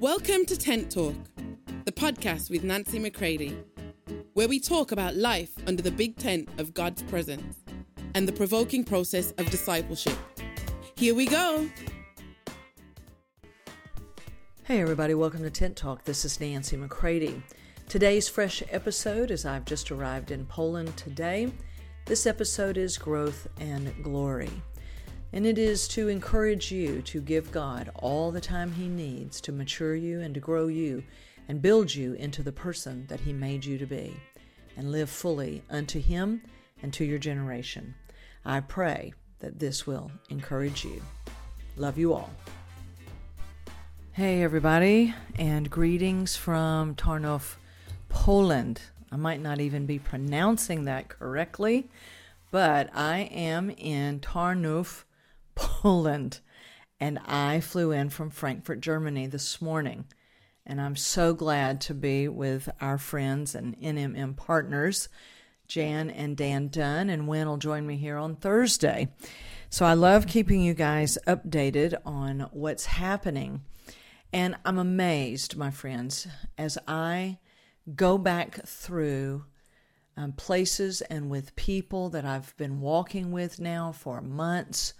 Welcome to Tent Talk, the podcast with Nancy McCready, where we talk about life under the big tent of God's presence and the provoking process of discipleship. Here we go. Hey, everybody, welcome to Tent Talk. This is Nancy McCready. Today's fresh episode, as I've just arrived in Poland today, this episode is Growth and Glory. And it is to encourage you to give God all the time He needs to mature you and to grow you and build you into the person that He made you to be and live fully unto Him and to your generation. I pray that this will encourage you. Love you all. Hey, everybody, and greetings from Tarnów, Poland. I might not even be pronouncing that correctly, but I am in Tarnów, Poland, and I flew in from Frankfurt, Germany this morning. And I'm so glad to be with our friends and NMM partners, Jan and Dan Dunn, and Wynn will join me here on Thursday. So I love keeping you guys updated on what's happening and I'm amazed, my friends, as I go back through um, places and with people that I've been walking with now for months,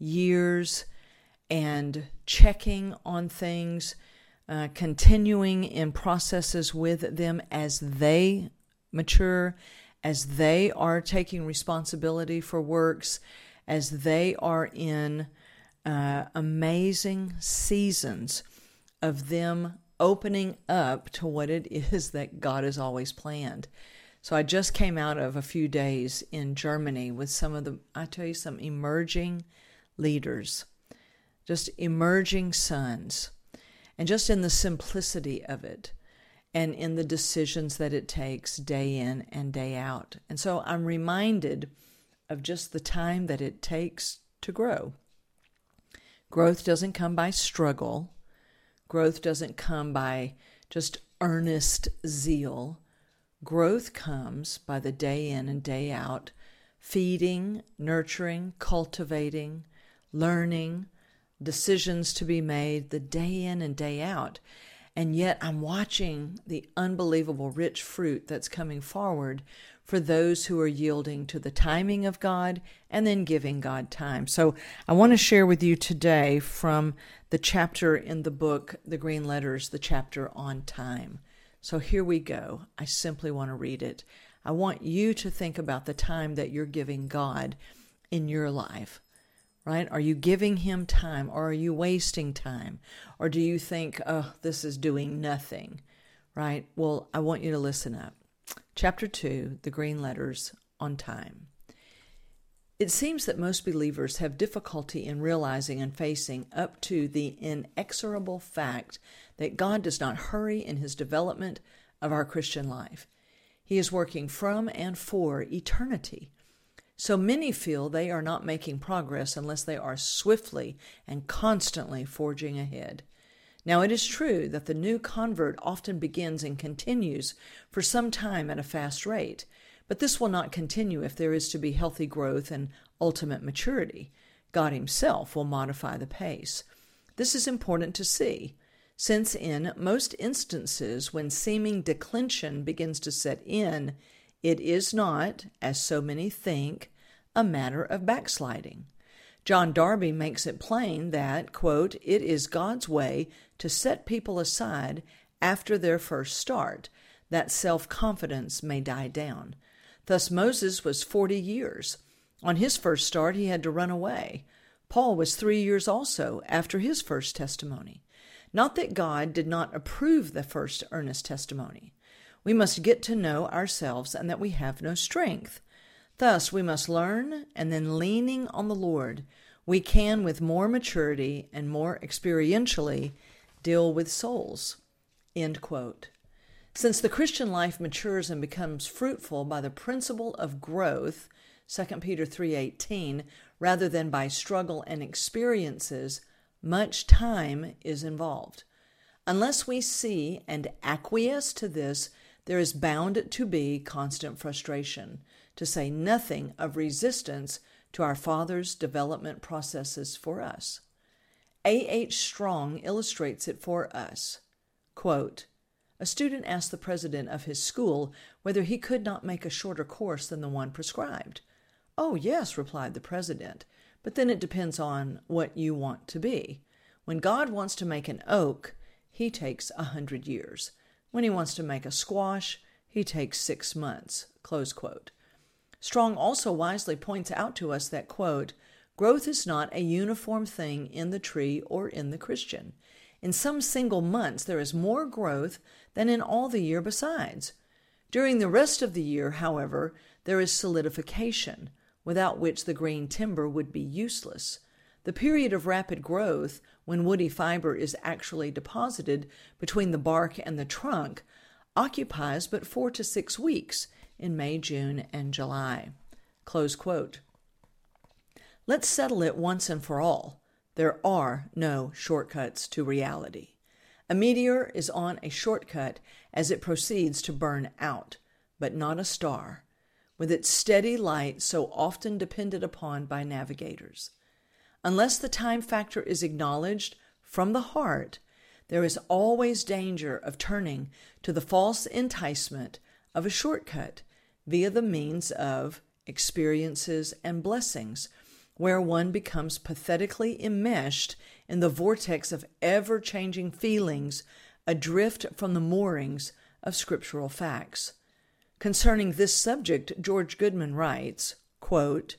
years, and checking on things, uh, continuing in processes with them as they mature, as they are taking responsibility for works, as they are in uh, amazing seasons of them opening up to what it is that God has always planned. So I just came out of a few days in Germany with some of the, I tell you, some emerging leaders, just emerging sons, and just in the simplicity of it and in the decisions that it takes day in and day out. And so I'm reminded of just the time that it takes to grow. Growth doesn't come by struggle. Growth doesn't come by just earnest zeal. Growth comes by the day in and day out, feeding, nurturing, cultivating, learning, decisions to be made the day in and day out. And yet I'm watching the unbelievable rich fruit that's coming forward for those who are yielding to the timing of God and then giving God time. So I want to share with you today from the chapter in the book, The Green Letters, the chapter on time. So here we go. I simply want to read it. I want you to think about the time that you're giving God in your life right? Are you giving him time or are you wasting time? Or do you think, oh, this is doing nothing, right? Well, I want you to listen up. Chapter 2 The Green Letters on Time. It seems that most believers have difficulty in realizing and facing up to the inexorable fact that God does not hurry in his development of our Christian life. He is working from and for eternity. So many feel they are not making progress unless they are swiftly and constantly forging ahead. Now, it is true that the new convert often begins and continues for some time at a fast rate, but this will not continue if there is to be healthy growth and ultimate maturity. God Himself will modify the pace. This is important to see, since in most instances when seeming declension begins to set in, it is not, as so many think, a matter of backsliding. John Darby makes it plain that, quote, it is God's way to set people aside after their first start, that self confidence may die down. Thus, Moses was 40 years. On his first start, he had to run away. Paul was three years also after his first testimony. Not that God did not approve the first earnest testimony. We must get to know ourselves and that we have no strength. Thus, we must learn, and then leaning on the Lord, we can, with more maturity and more experientially, deal with souls. End quote. Since the Christian life matures and becomes fruitful by the principle of growth, 2 Peter 3:18, rather than by struggle and experiences, much time is involved. Unless we see and acquiesce to this, there is bound to be constant frustration to say nothing of resistance to our Father's development processes for us. A. H. Strong illustrates it for us. Quote, a student asked the president of his school whether he could not make a shorter course than the one prescribed. Oh, yes, replied the president, but then it depends on what you want to be. When God wants to make an oak, he takes a hundred years. When he wants to make a squash, he takes six months. Strong also wisely points out to us that, quote, growth is not a uniform thing in the tree or in the Christian. In some single months, there is more growth than in all the year besides. During the rest of the year, however, there is solidification, without which the green timber would be useless. The period of rapid growth, when woody fiber is actually deposited between the bark and the trunk, occupies but four to six weeks in May, June, and July. Let's settle it once and for all. There are no shortcuts to reality. A meteor is on a shortcut as it proceeds to burn out, but not a star, with its steady light so often depended upon by navigators. Unless the time factor is acknowledged from the heart, there is always danger of turning to the false enticement of a shortcut via the means of experiences and blessings where one becomes pathetically enmeshed in the vortex of ever changing feelings adrift from the moorings of scriptural facts. Concerning this subject, George Goodman writes, quote,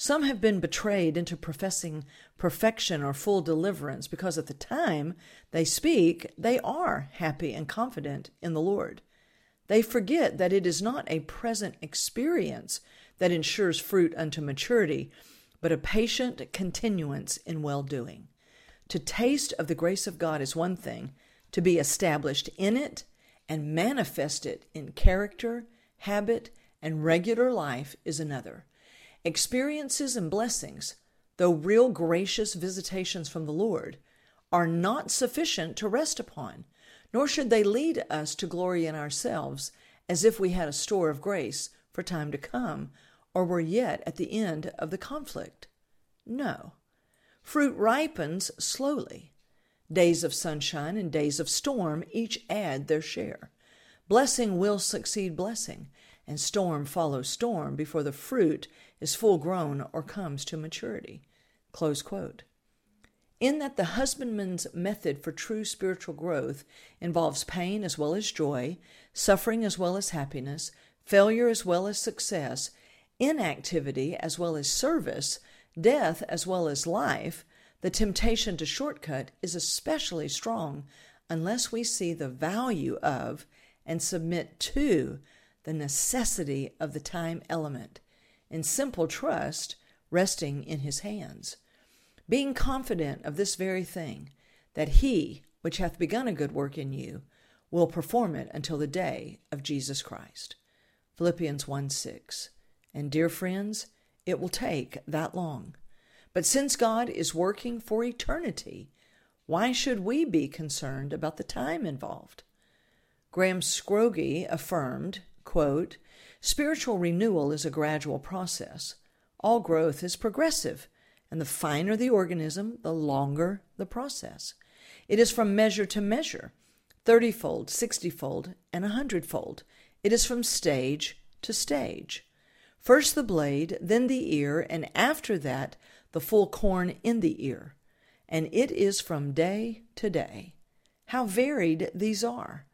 Some have been betrayed into professing perfection or full deliverance because at the time they speak, they are happy and confident in the Lord. They forget that it is not a present experience that ensures fruit unto maturity, but a patient continuance in well doing. To taste of the grace of God is one thing, to be established in it and manifest it in character, habit, and regular life is another. Experiences and blessings, though real gracious visitations from the Lord, are not sufficient to rest upon, nor should they lead us to glory in ourselves as if we had a store of grace for time to come or were yet at the end of the conflict. No. Fruit ripens slowly. Days of sunshine and days of storm each add their share. Blessing will succeed blessing, and storm follows storm before the fruit is full grown or comes to maturity. In that the husbandman's method for true spiritual growth involves pain as well as joy, suffering as well as happiness, failure as well as success, inactivity as well as service, death as well as life, the temptation to shortcut is especially strong unless we see the value of and submit to the necessity of the time element in simple trust resting in his hands, being confident of this very thing, that he which hath begun a good work in you will perform it until the day of Jesus Christ. Philippians 1 6. And, dear friends, it will take that long. But since God is working for eternity, why should we be concerned about the time involved? Graham Scroggie affirmed, quote, Spiritual renewal is a gradual process. All growth is progressive, and the finer the organism, the longer the process. It is from measure to measure, thirtyfold, sixtyfold, and a hundredfold. It is from stage to stage. First the blade, then the ear, and after that the full corn in the ear. And it is from day to day. How varied these are!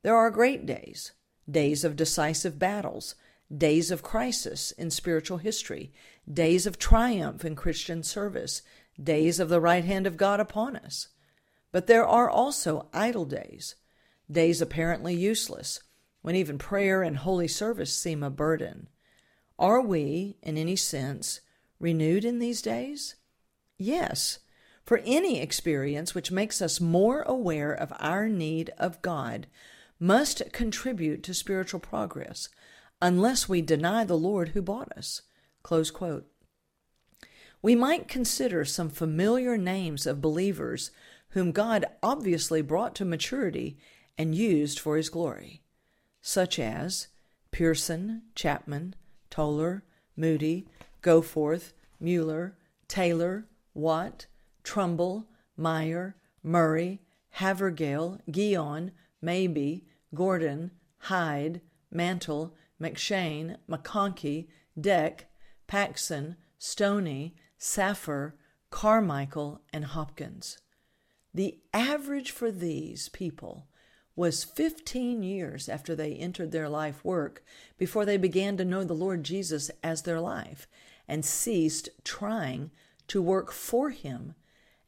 There are great days, days of decisive battles, days of crisis in spiritual history, days of triumph in Christian service, days of the right hand of God upon us. But there are also idle days, days apparently useless, when even prayer and holy service seem a burden. Are we, in any sense, renewed in these days? Yes, for any experience which makes us more aware of our need of God must contribute to spiritual progress, unless we deny the Lord who bought us. We might consider some familiar names of believers whom God obviously brought to maturity and used for his glory, such as Pierson, Chapman, Tauler, Moody, Goforth, Mueller, Taylor, Watt, Trumbull, Meyer, Murray, Havergal, Guyon, Mabie, Gordon, Hyde, Mantle, M'Cheyne, McConkey, Deck, Paxson, Stoney, Saphir, Carmichael, and Hopkins. The average for these people was 15 years after they entered their life work before they began to know the Lord Jesus as their life and ceased trying to work for Him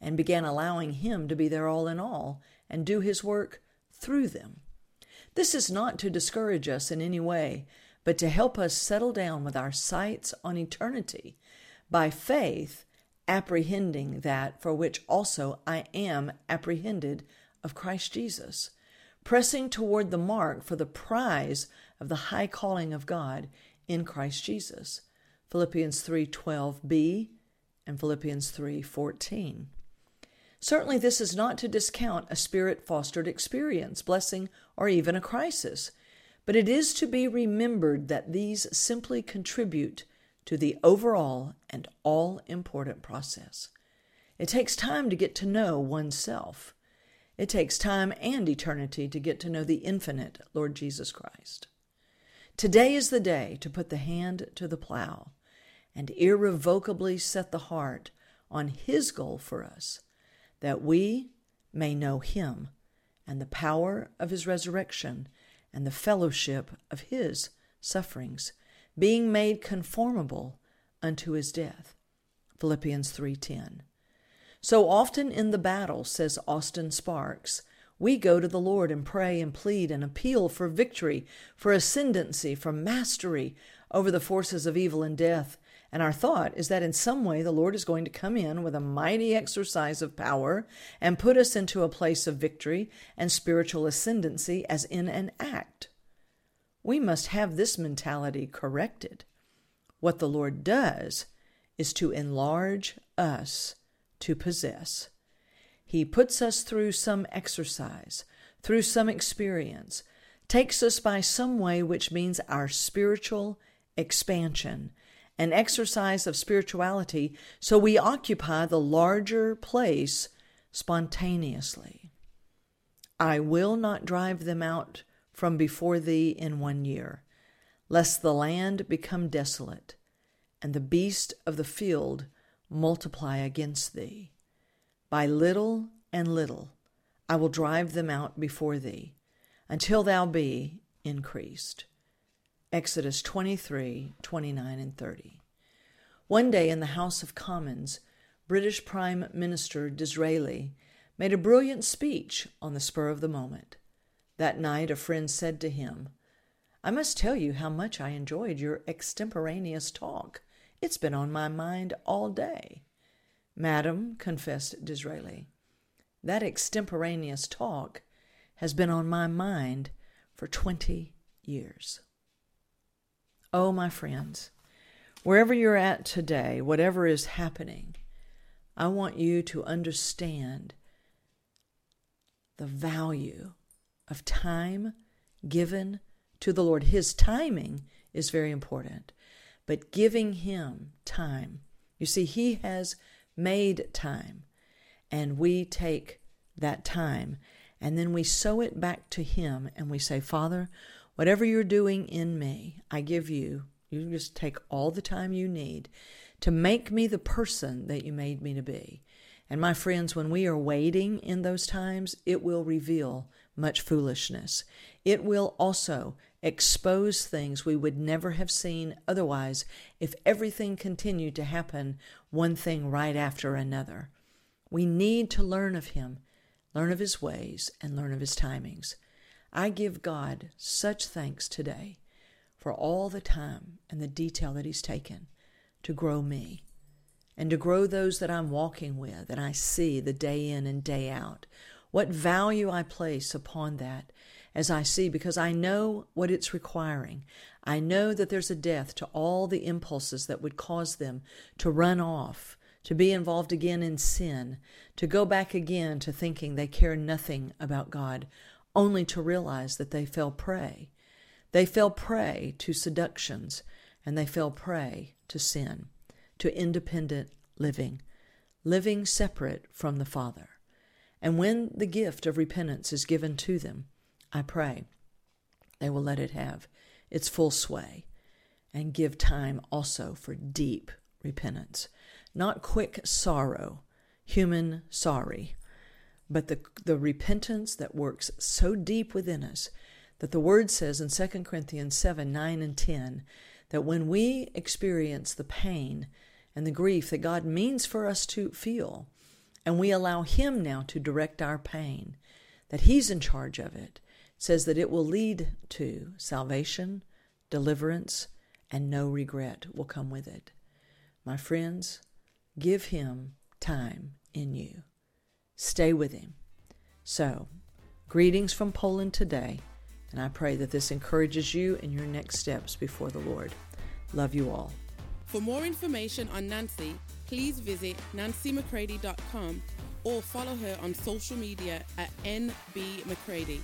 and began allowing Him to be their all in all and do His work through them. This is not to discourage us in any way, but to help us settle down with our sights on eternity by faith, apprehending that for which also I am apprehended of Christ Jesus pressing toward the mark for the prize of the high calling of God in Christ Jesus. Philippians 3:12b and Philippians 3:14. Certainly this is not to discount a spirit-fostered experience, blessing, or even a crisis, but it is to be remembered that these simply contribute to the overall and all important process. It takes time to get to know oneself. It takes time and eternity to get to know the infinite Lord Jesus Christ. Today is the day to put the hand to the plow and irrevocably set the heart on His goal for us, that we may know Him and the power of His resurrection and the fellowship of His sufferings, being made conformable unto His death. Philippians 3:10. So often in the battle, says Austin Sparks, we go to the Lord and pray and plead and appeal for victory, for ascendancy, for mastery over the forces of evil and death. And our thought is that in some way the Lord is going to come in with a mighty exercise of power and put us into a place of victory and spiritual ascendancy as in an act. We must have this mentality corrected. What the Lord does is to enlarge us to possess. He puts us through some exercise, through some experience, takes us by some way which means our spiritual expansion, an exercise of spirituality, so we occupy the larger place spontaneously. I will not drive them out from before thee in one year, lest the land become desolate, and the beast of the field multiply against thee. By little and little I will drive them out before thee, until thou be increased. Exodus 23 29 and 30. One day in the House of Commons, British Prime Minister Disraeli made a brilliant speech on the spur of the moment. That night, a friend said to him, I must tell you how much I enjoyed your extemporaneous talk. It's been on my mind all day. Madam, confessed Disraeli, that extemporaneous talk has been on my mind for twenty years. Oh, my friends, wherever you're at today, whatever is happening, I want you to understand the value of time given to the Lord. His timing is very important but giving Him time. You see, He has made time, and we take that time and then we sow it back to Him and we say, Father, whatever you're doing in me, I give you. You just take all the time you need to make me the person that you made me to be. And my friends, when we are waiting in those times, it will reveal much foolishness. It will also expose things we would never have seen otherwise if everything continued to happen one thing right after another. We need to learn of Him, learn of His ways, and learn of His timings. I give God such thanks today for all the time and the detail that He's taken to grow me and to grow those that I'm walking with and I see the day in and day out. What value I place upon that as I see because I know what it's requiring. I know that there's a death to all the impulses that would cause them to run off, to be involved again in sin, to go back again to thinking they care nothing about God, only to realize that they fell prey. They fell prey to seductions and they fell prey to sin, to independent living, living separate from the Father. And when the gift of repentance is given to them, I pray they will let it have its full sway and give time also for deep repentance. Not quick sorrow, human sorry, but the, the repentance that works so deep within us that the word says in 2 Corinthians 7 9 and 10 that when we experience the pain and the grief that God means for us to feel, and we allow Him now to direct our pain, that He's in charge of it, says that it will lead to salvation, deliverance, and no regret will come with it. My friends, give Him time in you. Stay with Him. So, greetings from Poland today, and I pray that this encourages you in your next steps before the Lord. Love you all. For more information on Nancy, please visit nancymccready.com or follow her on social media at nbmccready.